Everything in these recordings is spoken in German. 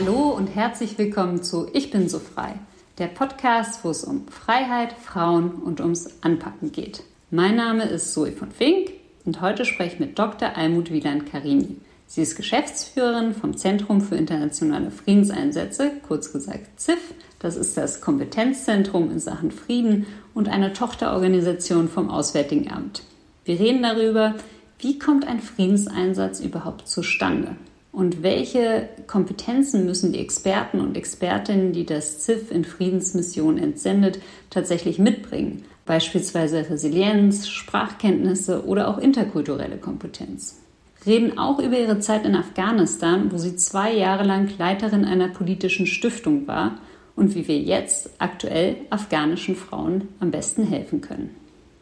Hallo und herzlich willkommen zu Ich bin so frei, der Podcast, wo es um Freiheit, Frauen und ums Anpacken geht. Mein Name ist Zoe von Fink und heute spreche ich mit Dr. Almut Wieland-Karini. Sie ist Geschäftsführerin vom Zentrum für internationale Friedenseinsätze, kurz gesagt ZIF. Das ist das Kompetenzzentrum in Sachen Frieden und eine Tochterorganisation vom Auswärtigen Amt. Wir reden darüber, wie kommt ein Friedenseinsatz überhaupt zustande? Und welche Kompetenzen müssen die Experten und Expertinnen, die das ZIF in Friedensmissionen entsendet, tatsächlich mitbringen? Beispielsweise Resilienz, Sprachkenntnisse oder auch interkulturelle Kompetenz. Reden auch über ihre Zeit in Afghanistan, wo sie zwei Jahre lang Leiterin einer politischen Stiftung war und wie wir jetzt aktuell afghanischen Frauen am besten helfen können.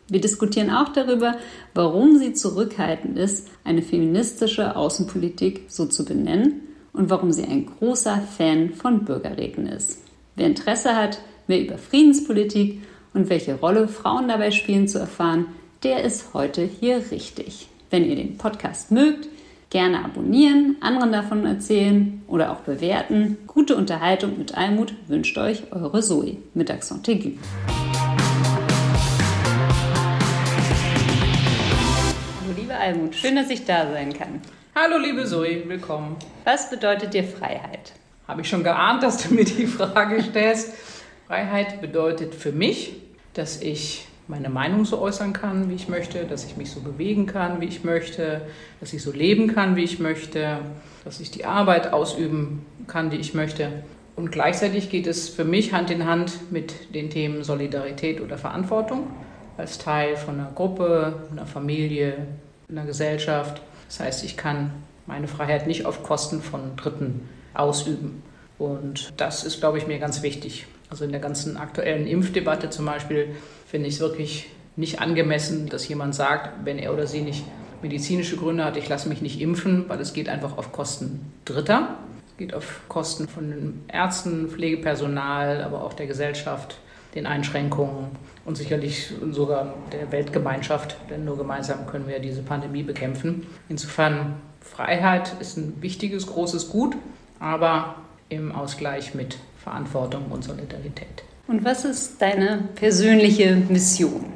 Wir diskutieren auch darüber, warum sie zurückhaltend ist, eine feministische Außenpolitik so zu benennen und warum sie ein großer Fan von Bürgerräten ist. Wer Interesse hat, mehr über Friedenspolitik und welche Rolle Frauen dabei spielen zu erfahren, der ist heute hier richtig. Wenn ihr den Podcast mögt, gerne abonnieren, anderen davon erzählen oder auch bewerten. Gute Unterhaltung mit Almut wünscht euch eure Zoe mit Accent Almut. Schön, dass ich da sein kann. Hallo, liebe Zoe, willkommen. Was bedeutet dir Freiheit? Habe ich schon geahnt, dass du mir die Frage stellst. Freiheit bedeutet für mich, dass ich meine Meinung so äußern kann, wie ich möchte, dass ich mich so bewegen kann, wie ich möchte, dass ich so leben kann, wie ich möchte, dass ich die Arbeit ausüben kann, die ich möchte. Und gleichzeitig geht es für mich Hand in Hand mit den Themen Solidarität oder Verantwortung als Teil von einer Gruppe, einer Familie, in der Gesellschaft. Das heißt, ich kann meine Freiheit nicht auf Kosten von Dritten ausüben. Und das ist, glaube ich, mir ganz wichtig. Also in der ganzen aktuellen Impfdebatte zum Beispiel finde ich es wirklich nicht angemessen, dass jemand sagt, wenn er oder sie nicht medizinische Gründe hat, ich lasse mich nicht impfen, weil es geht einfach auf Kosten Dritter. Es geht auf Kosten von Ärzten, Pflegepersonal, aber auch der Gesellschaft, den Einschränkungen und sicherlich sogar der Weltgemeinschaft, denn nur gemeinsam können wir diese Pandemie bekämpfen. Insofern Freiheit ist ein wichtiges, großes Gut, aber im Ausgleich mit Verantwortung und Solidarität. Und was ist deine persönliche Mission?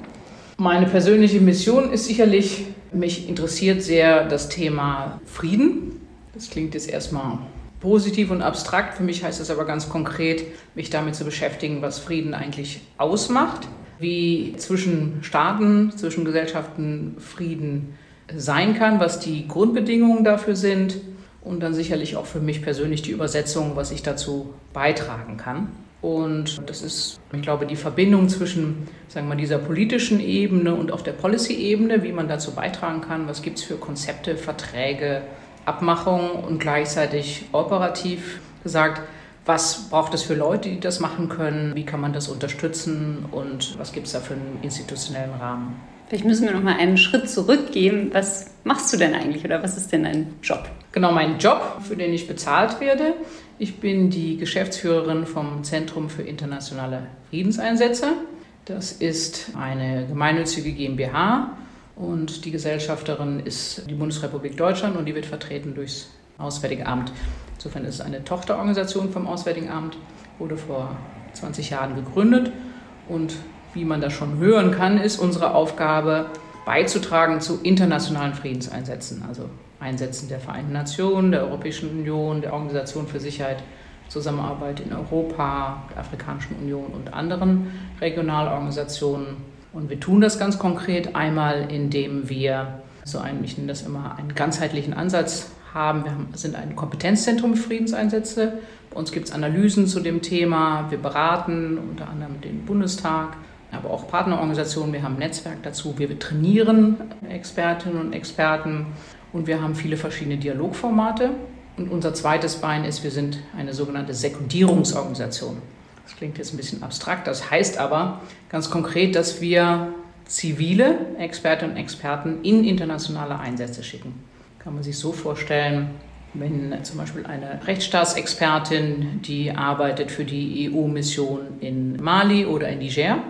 Meine persönliche Mission ist sicherlich, mich interessiert sehr das Thema Frieden. Das klingt jetzt erstmal positiv und abstrakt. Für mich heißt es aber ganz konkret, mich damit zu beschäftigen, was Frieden eigentlich ausmacht wie zwischen Staaten, zwischen Gesellschaften Frieden sein kann, was die Grundbedingungen dafür sind und dann sicherlich auch für mich persönlich die Übersetzung, was ich dazu beitragen kann. Und das ist, ich glaube, die Verbindung zwischen sagen wir, dieser politischen Ebene und auch der Policy-Ebene, wie man dazu beitragen kann, was gibt es für Konzepte, Verträge, Abmachungen und gleichzeitig operativ gesagt, was braucht es für Leute, die das machen können? Wie kann man das unterstützen? Und was gibt es da für einen institutionellen Rahmen? Vielleicht müssen wir noch mal einen Schritt zurückgehen. Was machst du denn eigentlich oder was ist denn dein Job? Genau, mein Job, für den ich bezahlt werde. Ich bin die Geschäftsführerin vom Zentrum für internationale Friedenseinsätze. Das ist eine gemeinnützige GmbH und die Gesellschafterin ist die Bundesrepublik Deutschland und die wird vertreten durchs Auswärtige Amt. Insofern ist es eine Tochterorganisation vom Auswärtigen Amt, wurde vor 20 Jahren gegründet und wie man das schon hören kann, ist unsere Aufgabe beizutragen zu internationalen Friedenseinsätzen, also Einsätzen der Vereinten Nationen, der Europäischen Union, der Organisation für Sicherheit, Zusammenarbeit in Europa, der Afrikanischen Union und anderen Regionalorganisationen. Und wir tun das ganz konkret einmal, indem wir so einen, ich nenne das immer, einen ganzheitlichen Ansatz haben. Wir sind ein Kompetenzzentrum für Friedenseinsätze. Bei uns gibt es Analysen zu dem Thema. Wir beraten unter anderem den Bundestag, aber auch Partnerorganisationen. Wir haben ein Netzwerk dazu. Wir trainieren Expertinnen und Experten und wir haben viele verschiedene Dialogformate. Und unser zweites Bein ist, wir sind eine sogenannte Sekundierungsorganisation. Das klingt jetzt ein bisschen abstrakt, das heißt aber ganz konkret, dass wir zivile Expertinnen und Experten in internationale Einsätze schicken. Kann man sich so vorstellen, wenn zum Beispiel eine Rechtsstaatsexpertin, die arbeitet für die EU-Mission in Mali oder in Niger,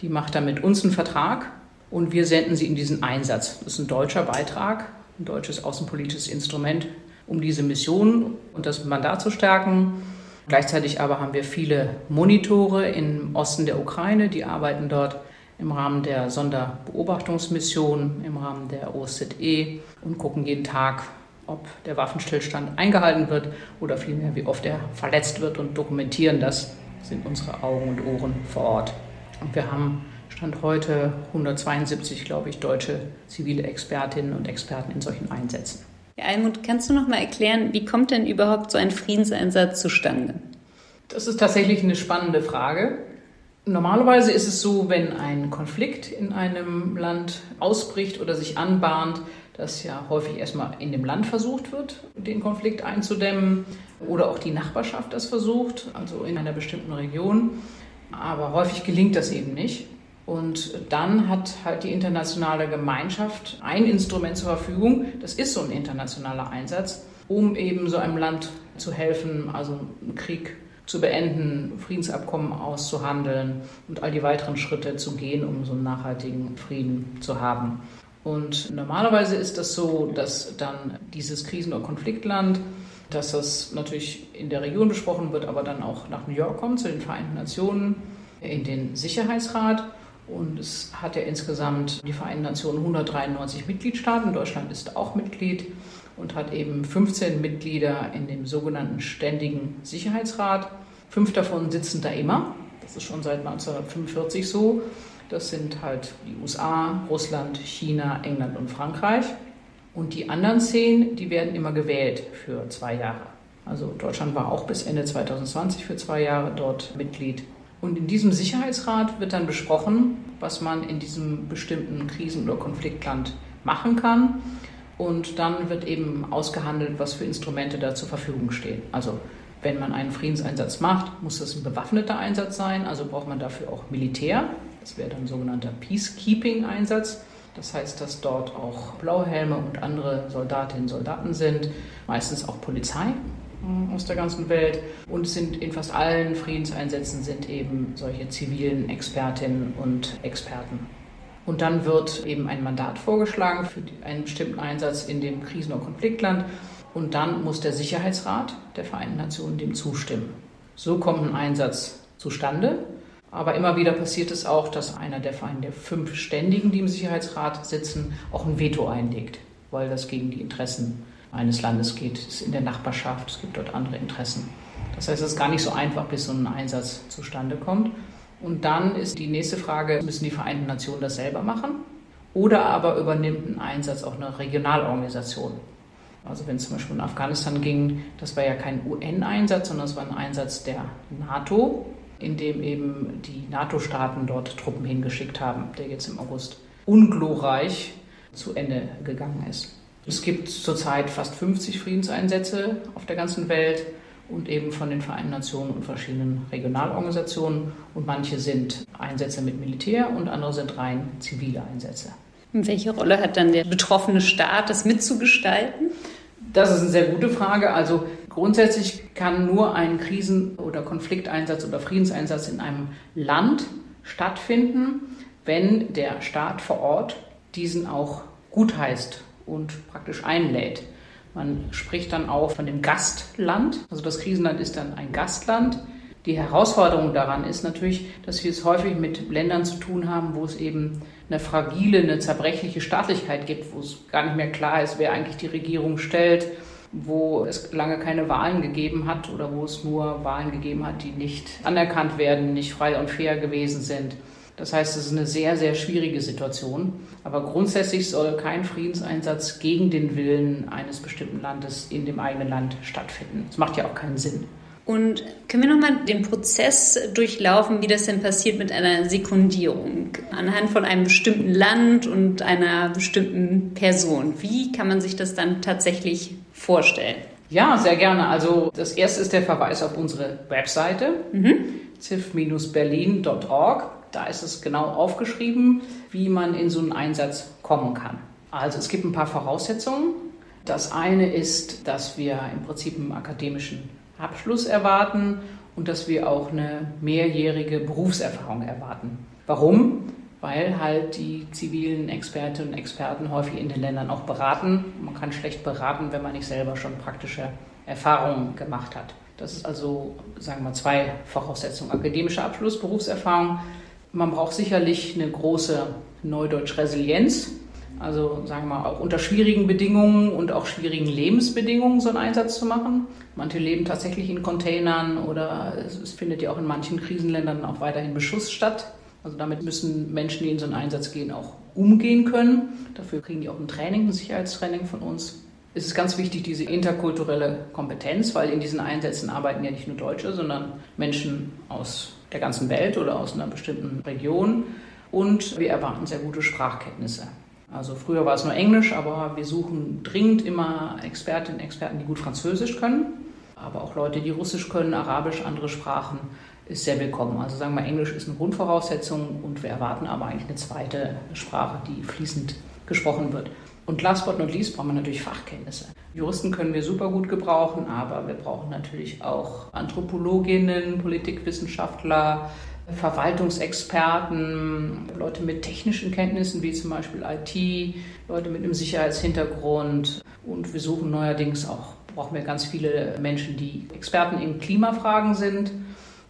die macht dann mit uns einen Vertrag und wir senden sie in diesen Einsatz. Das ist ein deutscher Beitrag, ein deutsches außenpolitisches Instrument, um diese Mission und das Mandat zu stärken. Gleichzeitig aber haben wir viele Monitore im Osten der Ukraine, die arbeiten dort im Rahmen der Sonderbeobachtungsmission, im Rahmen der OSZE und gucken jeden Tag, ob der Waffenstillstand eingehalten wird oder vielmehr, wie oft er verletzt wird und dokumentieren das sind unsere Augen und Ohren vor Ort. Und wir haben Stand heute 172, glaube ich, deutsche zivile Expertinnen und Experten in solchen Einsätzen. Ja, Almut, kannst du noch mal erklären, wie kommt denn überhaupt so ein Friedenseinsatz zustande? Das ist tatsächlich eine spannende Frage. Normalerweise ist es so, wenn ein Konflikt in einem Land ausbricht oder sich anbahnt, dass ja häufig erstmal in dem Land versucht wird, den Konflikt einzudämmen oder auch die Nachbarschaft das versucht, also in einer bestimmten Region. Aber häufig gelingt das eben nicht. Und dann hat halt die internationale Gemeinschaft ein Instrument zur Verfügung, das ist so ein internationaler Einsatz, um eben so einem Land zu helfen, also einen Krieg zu beenden, Friedensabkommen auszuhandeln und all die weiteren Schritte zu gehen, um so einen nachhaltigen Frieden zu haben. Und normalerweise ist das so, dass dann dieses Krisen- oder Konfliktland, dass das natürlich in der Region besprochen wird, aber dann auch nach New York kommt, zu den Vereinten Nationen, in den Sicherheitsrat. Und es hat ja insgesamt die Vereinten Nationen 193 Mitgliedstaaten. Deutschland ist auch Mitglied und hat eben 15 Mitglieder in dem sogenannten Ständigen Sicherheitsrat. Fünf davon sitzen da immer. Das ist schon seit 1945 so. Das sind halt die USA, Russland, China, England und Frankreich. Und die anderen zehn, die werden immer gewählt für zwei Jahre. Also Deutschland war auch bis Ende 2020 für zwei Jahre dort Mitglied. Und in diesem Sicherheitsrat wird dann besprochen, was man in diesem bestimmten Krisen- oder Konfliktland machen kann. Und dann wird eben ausgehandelt, was für Instrumente da zur Verfügung stehen. Also wenn man einen Friedenseinsatz macht, muss das ein bewaffneter Einsatz sein, also braucht man dafür auch Militär. Das wäre dann ein sogenannter Peacekeeping-Einsatz. Das heißt, dass dort auch Blauhelme und andere Soldatinnen und Soldaten sind, meistens auch Polizei äh, aus der ganzen Welt. Und sind in fast allen Friedenseinsätzen sind eben solche zivilen Expertinnen und Experten. Und dann wird eben ein Mandat vorgeschlagen für einen bestimmten Einsatz in dem Krisen- oder Konfliktland. Und dann muss der Sicherheitsrat der Vereinten Nationen dem zustimmen. So kommt ein Einsatz zustande. Aber immer wieder passiert es auch, dass einer der, der fünf Ständigen, die im Sicherheitsrat sitzen, auch ein Veto einlegt, weil das gegen die Interessen eines Landes geht. Es ist in der Nachbarschaft, es gibt dort andere Interessen. Das heißt, es ist gar nicht so einfach, bis so ein Einsatz zustande kommt. Und dann ist die nächste Frage, müssen die Vereinten Nationen das selber machen? Oder aber übernimmt ein Einsatz auch eine Regionalorganisation? Also wenn es zum Beispiel in Afghanistan ging, das war ja kein UN-Einsatz, sondern es war ein Einsatz der NATO in dem eben die NATO-Staaten dort Truppen hingeschickt haben, der jetzt im August unglorreich zu Ende gegangen ist. Es gibt zurzeit fast 50 Friedenseinsätze auf der ganzen Welt und eben von den Vereinten Nationen und verschiedenen Regionalorganisationen. Und manche sind Einsätze mit Militär und andere sind rein zivile Einsätze. Und welche Rolle hat dann der betroffene Staat, das mitzugestalten? Das ist eine sehr gute Frage. Also grundsätzlich kann nur ein Krisen- oder Konflikteinsatz oder Friedenseinsatz in einem Land stattfinden, wenn der Staat vor Ort diesen auch gutheißt und praktisch einlädt. Man spricht dann auch von dem Gastland. Also das Krisenland ist dann ein Gastland. Die Herausforderung daran ist natürlich, dass wir es häufig mit Ländern zu tun haben, wo es eben eine fragile, eine zerbrechliche Staatlichkeit gibt, wo es gar nicht mehr klar ist, wer eigentlich die Regierung stellt, wo es lange keine Wahlen gegeben hat oder wo es nur Wahlen gegeben hat, die nicht anerkannt werden, nicht frei und fair gewesen sind. Das heißt, es ist eine sehr, sehr schwierige Situation. Aber grundsätzlich soll kein Friedenseinsatz gegen den Willen eines bestimmten Landes in dem eigenen Land stattfinden. Das macht ja auch keinen Sinn. Und können wir nochmal den Prozess durchlaufen, wie das denn passiert mit einer Sekundierung anhand von einem bestimmten Land und einer bestimmten Person? Wie kann man sich das dann tatsächlich vorstellen? Ja, sehr gerne. Also das erste ist der Verweis auf unsere Webseite, mhm. cif-berlin.org. Da ist es genau aufgeschrieben, wie man in so einen Einsatz kommen kann. Also es gibt ein paar Voraussetzungen. Das eine ist, dass wir im Prinzip einen akademischen Abschluss erwarten und dass wir auch eine mehrjährige Berufserfahrung erwarten. Warum? weil halt die zivilen Expertinnen und Experten häufig in den Ländern auch beraten. Man kann schlecht beraten, wenn man nicht selber schon praktische Erfahrungen gemacht hat. Das ist also, sagen wir mal, zwei Voraussetzungen. Akademischer Abschluss, Berufserfahrung. Man braucht sicherlich eine große Neudeutsch-Resilienz. Also sagen wir mal, auch unter schwierigen Bedingungen und auch schwierigen Lebensbedingungen so einen Einsatz zu machen. Manche leben tatsächlich in Containern oder es findet ja auch in manchen Krisenländern auch weiterhin Beschuss statt. Also damit müssen Menschen, die in so einen Einsatz gehen, auch umgehen können. Dafür kriegen die auch ein Training, ein Sicherheitstraining von uns. Es ist ganz wichtig, diese interkulturelle Kompetenz, weil in diesen Einsätzen arbeiten ja nicht nur Deutsche, sondern Menschen aus der ganzen Welt oder aus einer bestimmten Region. Und wir erwarten sehr gute Sprachkenntnisse. Also früher war es nur Englisch, aber wir suchen dringend immer Expertinnen und Experten, die gut Französisch können, aber auch Leute, die Russisch können, Arabisch, andere Sprachen ist sehr willkommen. Also sagen wir, Englisch ist eine Grundvoraussetzung und wir erwarten aber eigentlich eine zweite Sprache, die fließend gesprochen wird. Und last but not least brauchen wir natürlich Fachkenntnisse. Juristen können wir super gut gebrauchen, aber wir brauchen natürlich auch Anthropologinnen, Politikwissenschaftler, Verwaltungsexperten, Leute mit technischen Kenntnissen wie zum Beispiel IT, Leute mit einem Sicherheitshintergrund. Und wir suchen neuerdings auch, brauchen wir ganz viele Menschen, die Experten in Klimafragen sind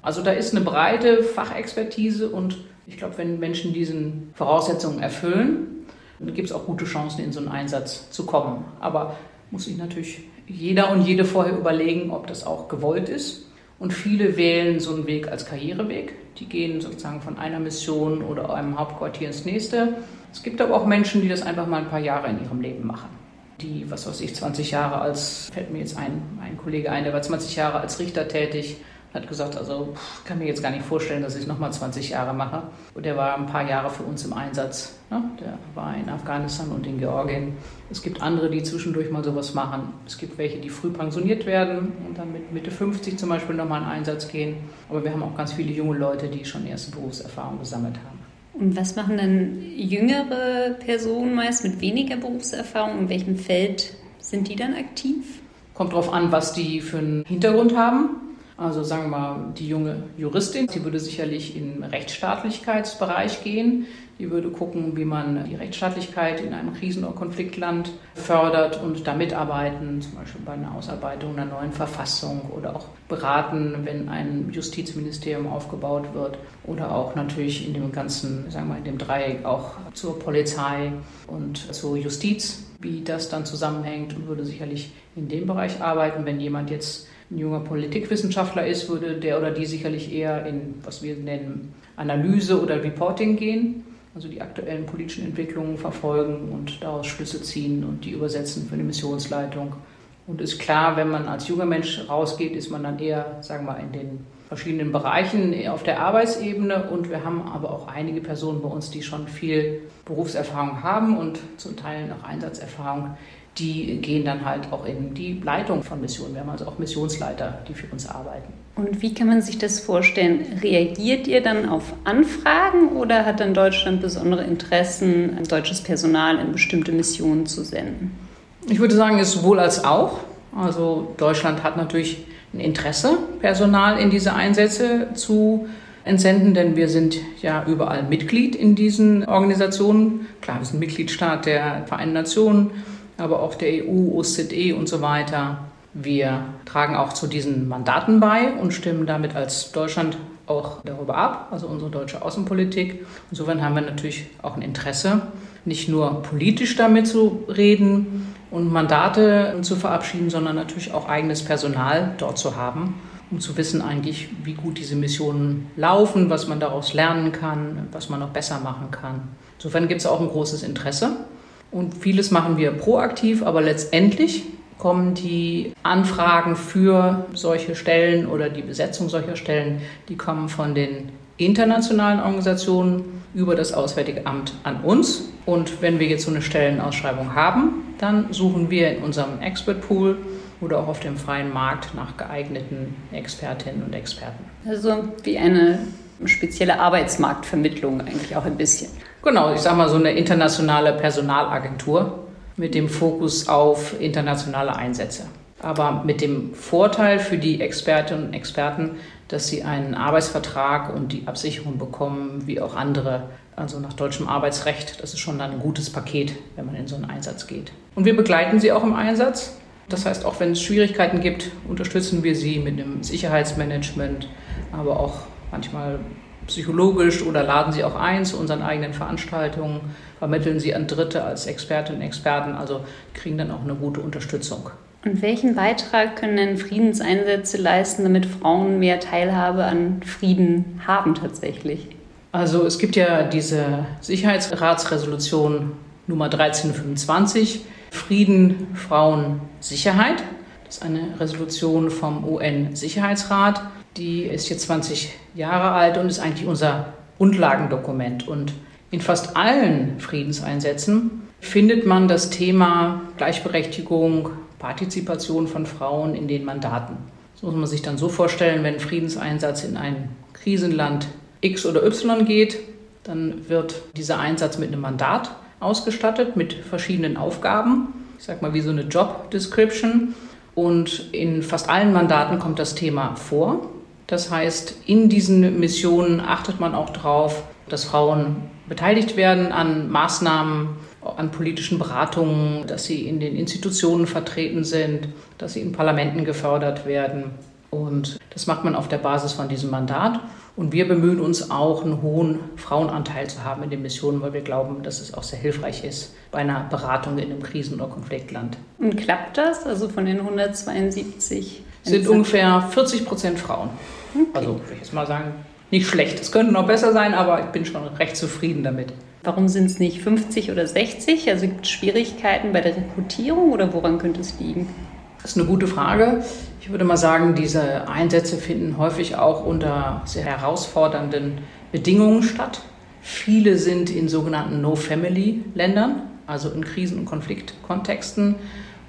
also da ist eine breite Fachexpertise und ich glaube, wenn Menschen diesen Voraussetzungen erfüllen, dann gibt es auch gute Chancen, in so einen Einsatz zu kommen. Aber muss sich natürlich jeder und jede vorher überlegen, ob das auch gewollt ist. Und viele wählen so einen Weg als Karriereweg. Die gehen sozusagen von einer Mission oder einem Hauptquartier ins nächste. Es gibt aber auch Menschen, die das einfach mal ein paar Jahre in ihrem Leben machen. Die, was weiß ich, 20 Jahre als, fällt mir jetzt ein, ein Kollege ein, der war 20 Jahre als Richter tätig, hat gesagt, also ich kann mir jetzt gar nicht vorstellen, dass ich nochmal 20 Jahre mache. Und der war ein paar Jahre für uns im Einsatz. Ne? Der war in Afghanistan und in Georgien. Es gibt andere, die zwischendurch mal sowas machen. Es gibt welche, die früh pensioniert werden und dann mit Mitte 50 zum Beispiel nochmal in Einsatz gehen. Aber wir haben auch ganz viele junge Leute, die schon erste Berufserfahrung gesammelt haben. Und was machen dann jüngere Personen meist mit weniger Berufserfahrung? In welchem Feld sind die dann aktiv? Kommt darauf an, was die für einen Hintergrund haben. Also sagen wir mal, die junge Juristin, die würde sicherlich in Rechtsstaatlichkeitsbereich gehen. Die würde gucken, wie man die Rechtsstaatlichkeit in einem Krisen- oder Konfliktland fördert und da mitarbeiten, zum Beispiel bei einer Ausarbeitung einer neuen Verfassung oder auch beraten, wenn ein Justizministerium aufgebaut wird oder auch natürlich in dem ganzen, sagen wir mal, in dem Dreieck auch zur Polizei und zur Justiz, wie das dann zusammenhängt und würde sicherlich in dem Bereich arbeiten, wenn jemand jetzt ein junger Politikwissenschaftler ist, würde der oder die sicherlich eher in, was wir nennen, Analyse oder Reporting gehen, also die aktuellen politischen Entwicklungen verfolgen und daraus Schlüsse ziehen und die übersetzen für eine Missionsleitung. Und ist klar, wenn man als junger Mensch rausgeht, ist man dann eher, sagen wir mal, in den verschiedenen Bereichen auf der Arbeitsebene. Und wir haben aber auch einige Personen bei uns, die schon viel Berufserfahrung haben und zum Teil noch Einsatzerfahrung die gehen dann halt auch in die Leitung von Missionen. Wir haben also auch Missionsleiter, die für uns arbeiten. Und wie kann man sich das vorstellen? Reagiert ihr dann auf Anfragen oder hat dann Deutschland besondere Interessen, deutsches Personal in bestimmte Missionen zu senden? Ich würde sagen, es sowohl als auch. Also Deutschland hat natürlich ein Interesse, Personal in diese Einsätze zu entsenden, denn wir sind ja überall Mitglied in diesen Organisationen. Klar, wir sind Mitgliedstaat der Vereinten Nationen aber auch der EU, OSZE und so weiter. Wir tragen auch zu diesen Mandaten bei und stimmen damit als Deutschland auch darüber ab, also unsere deutsche Außenpolitik. Insofern haben wir natürlich auch ein Interesse, nicht nur politisch damit zu reden und Mandate zu verabschieden, sondern natürlich auch eigenes Personal dort zu haben, um zu wissen eigentlich, wie gut diese Missionen laufen, was man daraus lernen kann, was man noch besser machen kann. Insofern gibt es auch ein großes Interesse. Und vieles machen wir proaktiv, aber letztendlich kommen die Anfragen für solche Stellen oder die Besetzung solcher Stellen, die kommen von den internationalen Organisationen über das Auswärtige Amt an uns. Und wenn wir jetzt so eine Stellenausschreibung haben, dann suchen wir in unserem Expert Pool oder auch auf dem freien Markt nach geeigneten Expertinnen und Experten. Also wie eine spezielle Arbeitsmarktvermittlung eigentlich auch ein bisschen. Genau, ich sage mal so eine internationale Personalagentur mit dem Fokus auf internationale Einsätze. Aber mit dem Vorteil für die Expertinnen und Experten, dass sie einen Arbeitsvertrag und die Absicherung bekommen, wie auch andere, also nach deutschem Arbeitsrecht. Das ist schon dann ein gutes Paket, wenn man in so einen Einsatz geht. Und wir begleiten sie auch im Einsatz. Das heißt, auch wenn es Schwierigkeiten gibt, unterstützen wir sie mit einem Sicherheitsmanagement, aber auch manchmal psychologisch oder laden sie auch ein zu unseren eigenen Veranstaltungen, vermitteln sie an Dritte als Expertinnen und Experten, also kriegen dann auch eine gute Unterstützung. Und welchen Beitrag können denn Friedenseinsätze leisten, damit Frauen mehr Teilhabe an Frieden haben tatsächlich? Also es gibt ja diese Sicherheitsratsresolution Nummer 1325, Frieden, Frauen, Sicherheit. Das ist eine Resolution vom UN-Sicherheitsrat. Die ist jetzt 20 Jahre alt und ist eigentlich unser Grundlagendokument. Und in fast allen Friedenseinsätzen findet man das Thema Gleichberechtigung, Partizipation von Frauen in den Mandaten. Das muss man sich dann so vorstellen, wenn ein Friedenseinsatz in ein Krisenland X oder Y geht, dann wird dieser Einsatz mit einem Mandat ausgestattet, mit verschiedenen Aufgaben. Ich sage mal wie so eine Job Description. Und in fast allen Mandaten kommt das Thema vor. Das heißt, in diesen Missionen achtet man auch darauf, dass Frauen beteiligt werden an Maßnahmen, an politischen Beratungen, dass sie in den Institutionen vertreten sind, dass sie in Parlamenten gefördert werden. Und das macht man auf der Basis von diesem Mandat. Und wir bemühen uns auch, einen hohen Frauenanteil zu haben in den Missionen, weil wir glauben, dass es auch sehr hilfreich ist bei einer Beratung in einem Krisen- oder Konfliktland. Und klappt das? Also von den 172? Sind ungefähr 40 Prozent Frauen. Okay. Also würde ich jetzt mal sagen, nicht schlecht. Es könnte noch besser sein, aber ich bin schon recht zufrieden damit. Warum sind es nicht 50 oder 60? Also gibt es Schwierigkeiten bei der Rekrutierung oder woran könnte es liegen? Das ist eine gute Frage. Ich würde mal sagen, diese Einsätze finden häufig auch unter sehr herausfordernden Bedingungen statt. Viele sind in sogenannten No-Family-Ländern, also in Krisen- und Konfliktkontexten,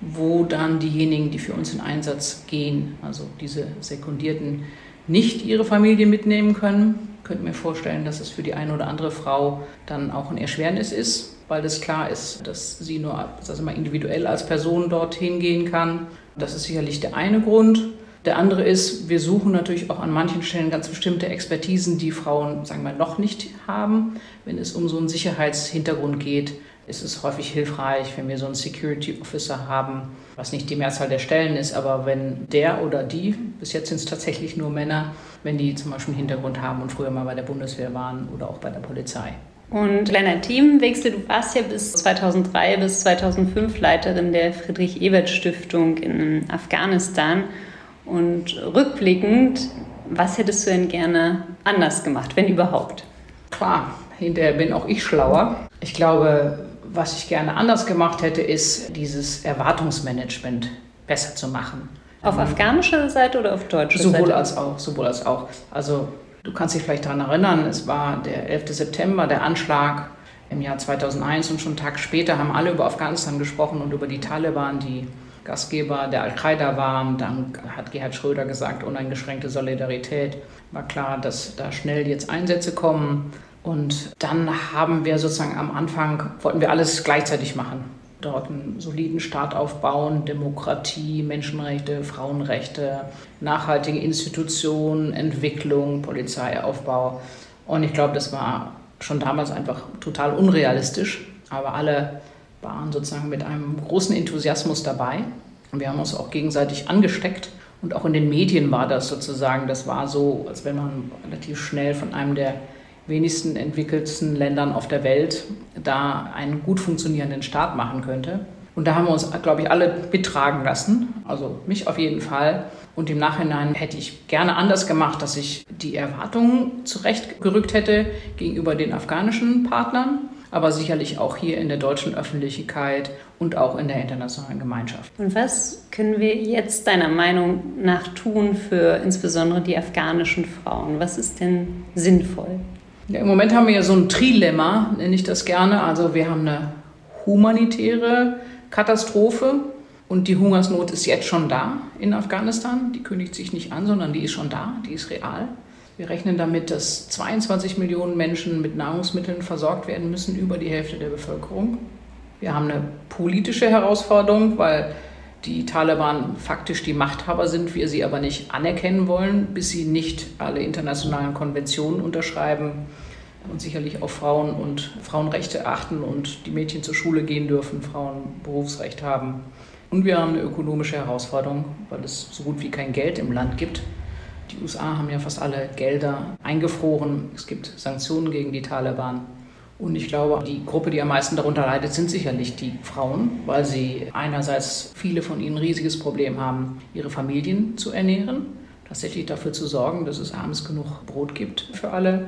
wo dann diejenigen, die für uns in Einsatz gehen, also diese Sekundierten, nicht ihre Familie mitnehmen können. Ich könnte mir vorstellen, dass es für die eine oder andere Frau dann auch ein Erschwernis ist, weil es klar ist, dass sie nur also mal, individuell als Person dorthin gehen kann. Das ist sicherlich der eine Grund. Der andere ist, wir suchen natürlich auch an manchen Stellen ganz bestimmte Expertisen, die Frauen, sagen wir, noch nicht haben. Wenn es um so einen Sicherheitshintergrund geht, ist es häufig hilfreich, wenn wir so einen Security Officer haben, was nicht die Mehrzahl der Stellen ist, aber wenn der oder die, bis jetzt sind es tatsächlich nur Männer, wenn die zum Beispiel einen Hintergrund haben und früher mal bei der Bundeswehr waren oder auch bei der Polizei. Und kleiner Themenwechsel, du warst ja bis 2003 bis 2005 Leiterin der Friedrich-Ebert-Stiftung in Afghanistan. Und rückblickend, was hättest du denn gerne anders gemacht, wenn überhaupt? Klar, hinterher bin auch ich schlauer. Ich glaube, was ich gerne anders gemacht hätte, ist dieses Erwartungsmanagement besser zu machen. Auf ähm, afghanischer Seite oder auf deutscher Seite? Sowohl als auch, sowohl als auch. Also Du kannst dich vielleicht daran erinnern, es war der 11. September, der Anschlag im Jahr 2001 und schon einen Tag später haben alle über Afghanistan gesprochen und über die Taliban, die Gastgeber der Al-Qaida waren. Dann hat Gerhard Schröder gesagt, uneingeschränkte Solidarität. War klar, dass da schnell jetzt Einsätze kommen. Und dann haben wir sozusagen am Anfang, wollten wir alles gleichzeitig machen dort einen soliden Staat aufbauen, Demokratie, Menschenrechte, Frauenrechte, nachhaltige Institutionen, Entwicklung, Polizeiaufbau. Und ich glaube, das war schon damals einfach total unrealistisch, aber alle waren sozusagen mit einem großen Enthusiasmus dabei. Und wir haben uns auch gegenseitig angesteckt. Und auch in den Medien war das sozusagen, das war so, als wenn man relativ schnell von einem der wenigsten entwickelten Ländern auf der Welt da einen gut funktionierenden Staat machen könnte. Und da haben wir uns, glaube ich, alle mittragen lassen, also mich auf jeden Fall. Und im Nachhinein hätte ich gerne anders gemacht, dass ich die Erwartungen zurechtgerückt hätte gegenüber den afghanischen Partnern, aber sicherlich auch hier in der deutschen Öffentlichkeit und auch in der internationalen Gemeinschaft. Und was können wir jetzt deiner Meinung nach tun für insbesondere die afghanischen Frauen? Was ist denn sinnvoll? Ja, Im Moment haben wir ja so ein Trilemma, nenne ich das gerne. Also wir haben eine humanitäre Katastrophe und die Hungersnot ist jetzt schon da in Afghanistan. Die kündigt sich nicht an, sondern die ist schon da, die ist real. Wir rechnen damit, dass 22 Millionen Menschen mit Nahrungsmitteln versorgt werden müssen, über die Hälfte der Bevölkerung. Wir haben eine politische Herausforderung, weil die Taliban faktisch die Machthaber sind, wir sie aber nicht anerkennen wollen, bis sie nicht alle internationalen Konventionen unterschreiben und sicherlich auch Frauen und Frauenrechte achten und die Mädchen zur Schule gehen dürfen, Frauen Berufsrecht haben. Und wir haben eine ökonomische Herausforderung, weil es so gut wie kein Geld im Land gibt. Die USA haben ja fast alle Gelder eingefroren. Es gibt Sanktionen gegen die Taliban. Und ich glaube, die Gruppe, die am meisten darunter leidet, sind sicherlich die Frauen, weil sie einerseits viele von ihnen ein riesiges Problem haben, ihre Familien zu ernähren, tatsächlich dafür zu sorgen, dass es abends genug Brot gibt für alle.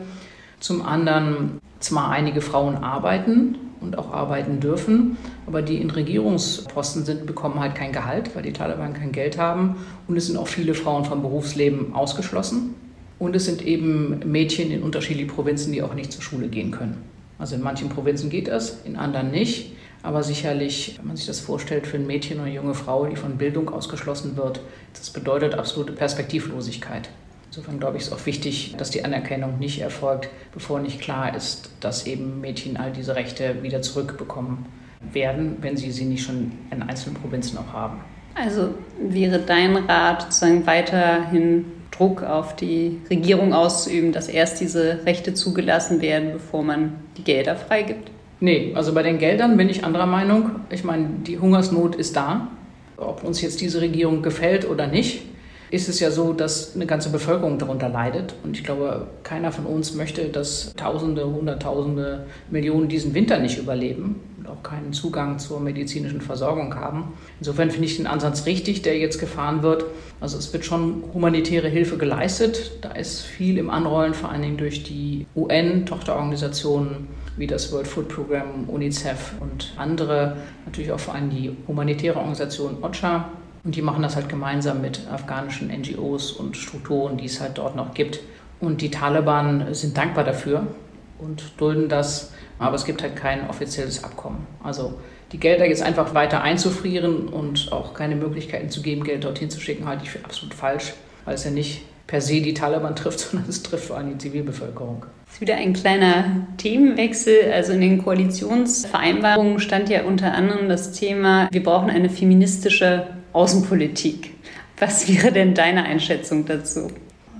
Zum anderen zwar einige Frauen arbeiten und auch arbeiten dürfen, aber die in Regierungsposten sind, bekommen halt kein Gehalt, weil die Taliban kein Geld haben. Und es sind auch viele Frauen vom Berufsleben ausgeschlossen. Und es sind eben Mädchen in unterschiedlichen Provinzen, die auch nicht zur Schule gehen können. Also in manchen Provinzen geht das, in anderen nicht. Aber sicherlich, wenn man sich das vorstellt, für ein Mädchen oder eine junge Frau, die von Bildung ausgeschlossen wird, das bedeutet absolute Perspektivlosigkeit. Insofern glaube ich, ist auch wichtig, dass die Anerkennung nicht erfolgt, bevor nicht klar ist, dass eben Mädchen all diese Rechte wieder zurückbekommen werden, wenn sie sie nicht schon in einzelnen Provinzen auch haben. Also wäre dein Rat sozusagen weiterhin Druck auf die Regierung auszuüben, dass erst diese Rechte zugelassen werden, bevor man die Gelder freigibt? Nee, also bei den Geldern bin ich anderer Meinung. Ich meine, die Hungersnot ist da. Ob uns jetzt diese Regierung gefällt oder nicht, ist es ja so, dass eine ganze Bevölkerung darunter leidet. Und ich glaube, keiner von uns möchte, dass Tausende, Hunderttausende, Millionen diesen Winter nicht überleben und auch keinen Zugang zur medizinischen Versorgung haben. Insofern finde ich den Ansatz richtig, der jetzt gefahren wird. Also es wird schon humanitäre Hilfe geleistet. Da ist viel im Anrollen, vor allen Dingen durch die UN-Tochterorganisationen wie das World Food Program, UNICEF und andere, natürlich auch vor allem die humanitäre Organisation OCHA. Und die machen das halt gemeinsam mit afghanischen NGOs und Strukturen, die es halt dort noch gibt. Und die Taliban sind dankbar dafür und dulden das aber es gibt halt kein offizielles Abkommen. Also die Gelder jetzt einfach weiter einzufrieren und auch keine Möglichkeiten zu geben, Geld dorthin zu schicken, halte ich für absolut falsch, weil es ja nicht per se die Taliban trifft, sondern es trifft vor allem die Zivilbevölkerung. Das ist wieder ein kleiner Themenwechsel. Also in den Koalitionsvereinbarungen stand ja unter anderem das Thema, wir brauchen eine feministische Außenpolitik. Was wäre denn deine Einschätzung dazu?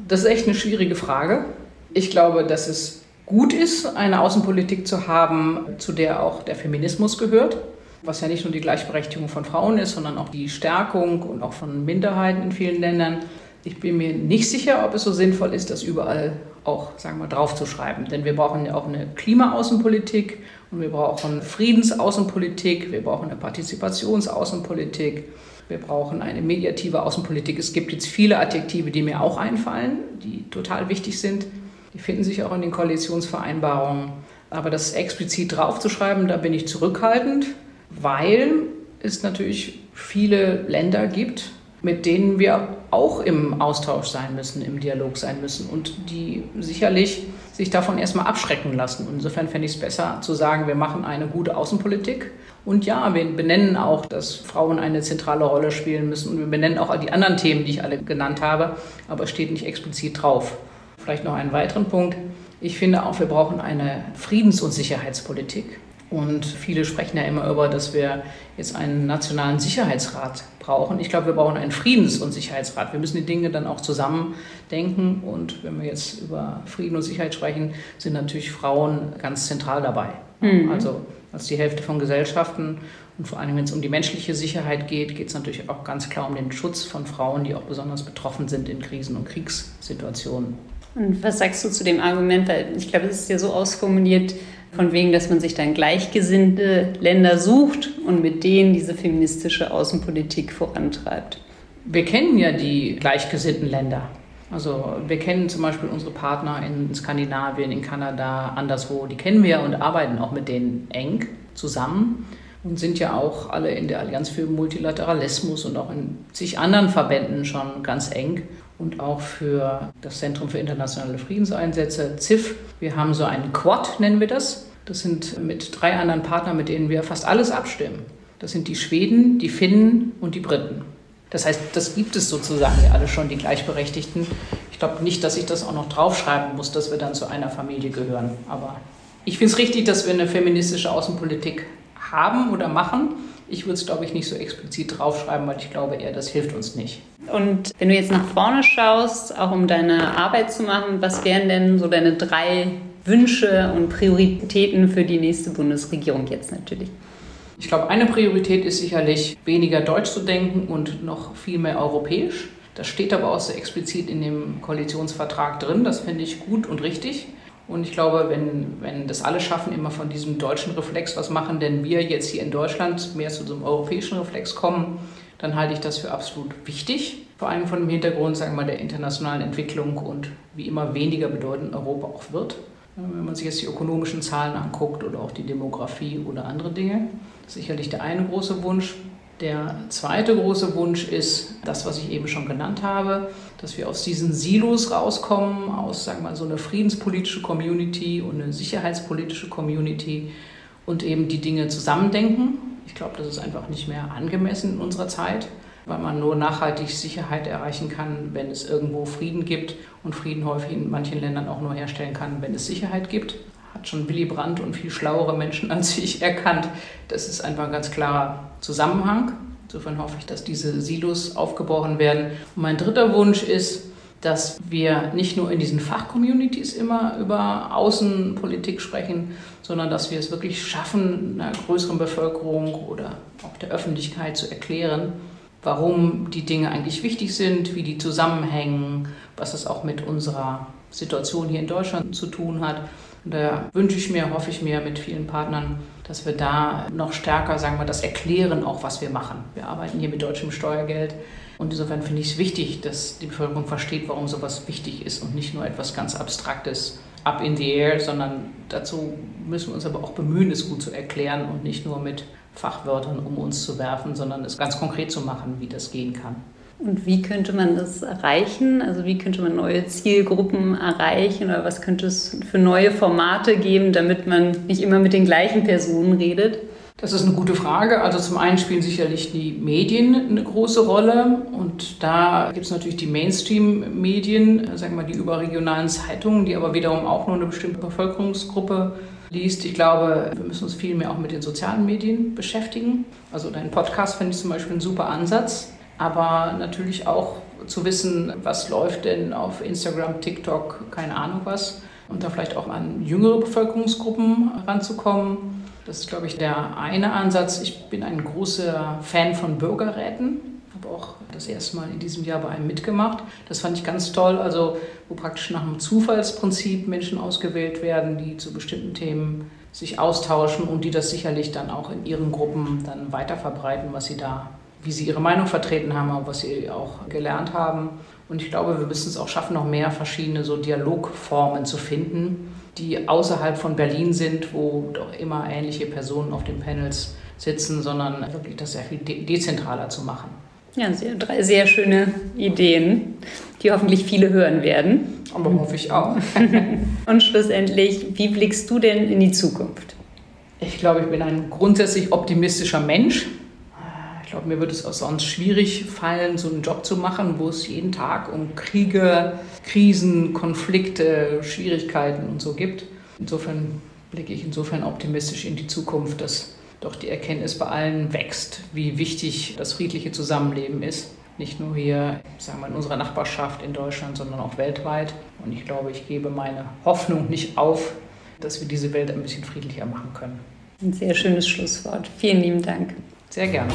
Das ist echt eine schwierige Frage. Ich glaube, dass es gut ist, eine Außenpolitik zu haben, zu der auch der Feminismus gehört, was ja nicht nur die Gleichberechtigung von Frauen ist, sondern auch die Stärkung und auch von Minderheiten in vielen Ländern. Ich bin mir nicht sicher, ob es so sinnvoll ist, das überall auch, sagen wir, draufzuschreiben. Denn wir brauchen ja auch eine Klimaaußenpolitik und wir brauchen Friedensaußenpolitik, wir brauchen eine Partizipationsaußenpolitik, wir brauchen eine mediative Außenpolitik. Es gibt jetzt viele Adjektive, die mir auch einfallen, die total wichtig sind. Die finden sich auch in den Koalitionsvereinbarungen. Aber das explizit draufzuschreiben, da bin ich zurückhaltend, weil es natürlich viele Länder gibt, mit denen wir auch im Austausch sein müssen, im Dialog sein müssen und die sicherlich sich davon erstmal abschrecken lassen. Insofern fände ich es besser zu sagen, wir machen eine gute Außenpolitik. Und ja, wir benennen auch, dass Frauen eine zentrale Rolle spielen müssen und wir benennen auch die anderen Themen, die ich alle genannt habe, aber es steht nicht explizit drauf. Vielleicht noch einen weiteren Punkt. Ich finde auch, wir brauchen eine Friedens- und Sicherheitspolitik. Und viele sprechen ja immer über, dass wir jetzt einen nationalen Sicherheitsrat brauchen. Ich glaube, wir brauchen einen Friedens- und Sicherheitsrat. Wir müssen die Dinge dann auch zusammen denken. Und wenn wir jetzt über Frieden und Sicherheit sprechen, sind natürlich Frauen ganz zentral dabei. Mhm. Also als die Hälfte von Gesellschaften. Und vor allem, wenn es um die menschliche Sicherheit geht, geht es natürlich auch ganz klar um den Schutz von Frauen, die auch besonders betroffen sind in Krisen- und Kriegssituationen. Und was sagst du zu dem Argument? Weil ich glaube, es ist ja so ausformuliert, von wegen, dass man sich dann gleichgesinnte Länder sucht und mit denen diese feministische Außenpolitik vorantreibt. Wir kennen ja die gleichgesinnten Länder. Also wir kennen zum Beispiel unsere Partner in Skandinavien, in Kanada, anderswo. Die kennen wir und arbeiten auch mit denen eng zusammen und sind ja auch alle in der Allianz für Multilateralismus und auch in zig anderen Verbänden schon ganz eng und auch für das Zentrum für internationale Friedenseinsätze, ZIF. Wir haben so einen Quad, nennen wir das. Das sind mit drei anderen Partnern, mit denen wir fast alles abstimmen. Das sind die Schweden, die Finnen und die Briten. Das heißt, das gibt es sozusagen ja alle schon, die Gleichberechtigten. Ich glaube nicht, dass ich das auch noch draufschreiben muss, dass wir dann zu einer Familie gehören. Aber ich finde es richtig, dass wir eine feministische Außenpolitik haben oder machen. Ich würde es, glaube ich, nicht so explizit draufschreiben, weil ich glaube eher, das hilft uns nicht. Und wenn du jetzt nach vorne schaust, auch um deine Arbeit zu machen, was wären denn so deine drei Wünsche und Prioritäten für die nächste Bundesregierung jetzt natürlich? Ich glaube, eine Priorität ist sicherlich weniger deutsch zu denken und noch viel mehr europäisch. Das steht aber auch so explizit in dem Koalitionsvertrag drin. Das finde ich gut und richtig. Und ich glaube, wenn, wenn das alle schaffen, immer von diesem deutschen Reflex was machen, denn wir jetzt hier in Deutschland mehr zu so einem europäischen Reflex kommen, dann halte ich das für absolut wichtig. Vor allem von dem Hintergrund, sagen wir mal, der internationalen Entwicklung und wie immer weniger bedeutend Europa auch wird. Wenn man sich jetzt die ökonomischen Zahlen anguckt oder auch die Demografie oder andere Dinge. Sicherlich der eine große Wunsch. Der zweite große Wunsch ist das, was ich eben schon genannt habe, dass wir aus diesen Silos rauskommen, aus sagen wir mal so eine friedenspolitische Community und eine sicherheitspolitische Community und eben die Dinge zusammendenken. Ich glaube, das ist einfach nicht mehr angemessen in unserer Zeit, weil man nur nachhaltig Sicherheit erreichen kann, wenn es irgendwo Frieden gibt und Frieden häufig in manchen Ländern auch nur herstellen kann, wenn es Sicherheit gibt hat schon Willy Brandt und viel schlauere Menschen als ich erkannt. Das ist einfach ein ganz klarer Zusammenhang. Insofern hoffe ich, dass diese Silos aufgebrochen werden. Und mein dritter Wunsch ist, dass wir nicht nur in diesen Fachcommunities immer über Außenpolitik sprechen, sondern dass wir es wirklich schaffen, einer größeren Bevölkerung oder auch der Öffentlichkeit zu erklären, warum die Dinge eigentlich wichtig sind, wie die zusammenhängen, was es auch mit unserer Situation hier in Deutschland zu tun hat. Und da wünsche ich mir, hoffe ich mir mit vielen Partnern, dass wir da noch stärker, sagen wir, das erklären, auch was wir machen. Wir arbeiten hier mit deutschem Steuergeld. Und insofern finde ich es wichtig, dass die Bevölkerung versteht, warum sowas wichtig ist und nicht nur etwas ganz Abstraktes up in the air, sondern dazu müssen wir uns aber auch bemühen, es gut zu erklären und nicht nur mit Fachwörtern um uns zu werfen, sondern es ganz konkret zu machen, wie das gehen kann. Und wie könnte man das erreichen? Also wie könnte man neue Zielgruppen erreichen oder was könnte es für neue Formate geben, damit man nicht immer mit den gleichen Personen redet? Das ist eine gute Frage. Also zum einen spielen sicherlich die Medien eine große Rolle und da gibt es natürlich die Mainstream-Medien, sagen wir mal die überregionalen Zeitungen, die aber wiederum auch nur eine bestimmte Bevölkerungsgruppe liest. Ich glaube, wir müssen uns viel mehr auch mit den sozialen Medien beschäftigen. Also dein Podcast finde ich zum Beispiel ein super Ansatz aber natürlich auch zu wissen, was läuft denn auf Instagram, TikTok, keine Ahnung was. Und da vielleicht auch an jüngere Bevölkerungsgruppen ranzukommen. Das ist, glaube ich, der eine Ansatz. Ich bin ein großer Fan von Bürgerräten. Habe auch das erste Mal in diesem Jahr bei einem mitgemacht. Das fand ich ganz toll. Also, wo praktisch nach einem Zufallsprinzip Menschen ausgewählt werden, die zu bestimmten Themen sich austauschen und die das sicherlich dann auch in ihren Gruppen dann weiterverbreiten, was sie da wie sie ihre Meinung vertreten haben, aber was sie auch gelernt haben. Und ich glaube, wir müssen es auch schaffen, noch mehr verschiedene so Dialogformen zu finden, die außerhalb von Berlin sind, wo doch immer ähnliche Personen auf den Panels sitzen, sondern wirklich das sehr viel de dezentraler zu machen. Ja, sehr, drei sehr schöne Ideen, die hoffentlich viele hören werden. Aber hoffe ich auch. Und schlussendlich, wie blickst du denn in die Zukunft? Ich glaube, ich bin ein grundsätzlich optimistischer Mensch ich glaube, mir würde es auch sonst schwierig fallen, so einen Job zu machen, wo es jeden Tag um Kriege, Krisen, Konflikte, Schwierigkeiten und so gibt. Insofern blicke ich insofern optimistisch in die Zukunft, dass doch die Erkenntnis bei allen wächst, wie wichtig das friedliche Zusammenleben ist. Nicht nur hier, sagen wir, in unserer Nachbarschaft in Deutschland, sondern auch weltweit. Und ich glaube, ich gebe meine Hoffnung nicht auf, dass wir diese Welt ein bisschen friedlicher machen können. Ein sehr schönes Schlusswort. Vielen lieben Dank. Sehr gerne.